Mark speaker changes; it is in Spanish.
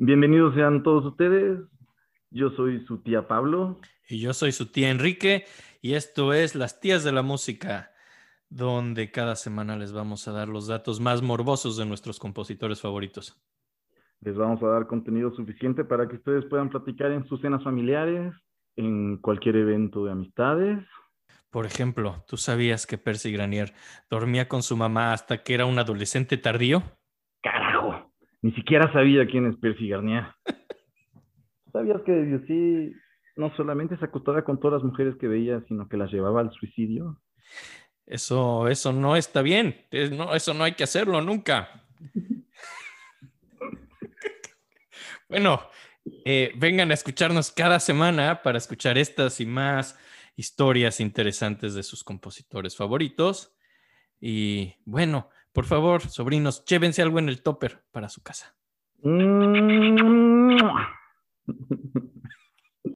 Speaker 1: Bienvenidos sean todos ustedes. Yo soy su tía Pablo.
Speaker 2: Y yo soy su tía Enrique. Y esto es Las Tías de la Música, donde cada semana les vamos a dar los datos más morbosos de nuestros compositores favoritos.
Speaker 1: Les vamos a dar contenido suficiente para que ustedes puedan platicar en sus cenas familiares, en cualquier evento de amistades.
Speaker 2: Por ejemplo, ¿tú sabías que Percy Granier dormía con su mamá hasta que era un adolescente tardío?
Speaker 1: Ni siquiera sabía quién es Percy Garnier. ¿Sabías que Debussy no solamente se acostaba con todas las mujeres que veía, sino que las llevaba al suicidio?
Speaker 2: Eso, eso no está bien. No, eso no hay que hacerlo nunca. bueno, eh, vengan a escucharnos cada semana para escuchar estas y más historias interesantes de sus compositores favoritos. Y bueno, por favor, sobrinos, llévense algo en el topper para su casa.
Speaker 1: Mm.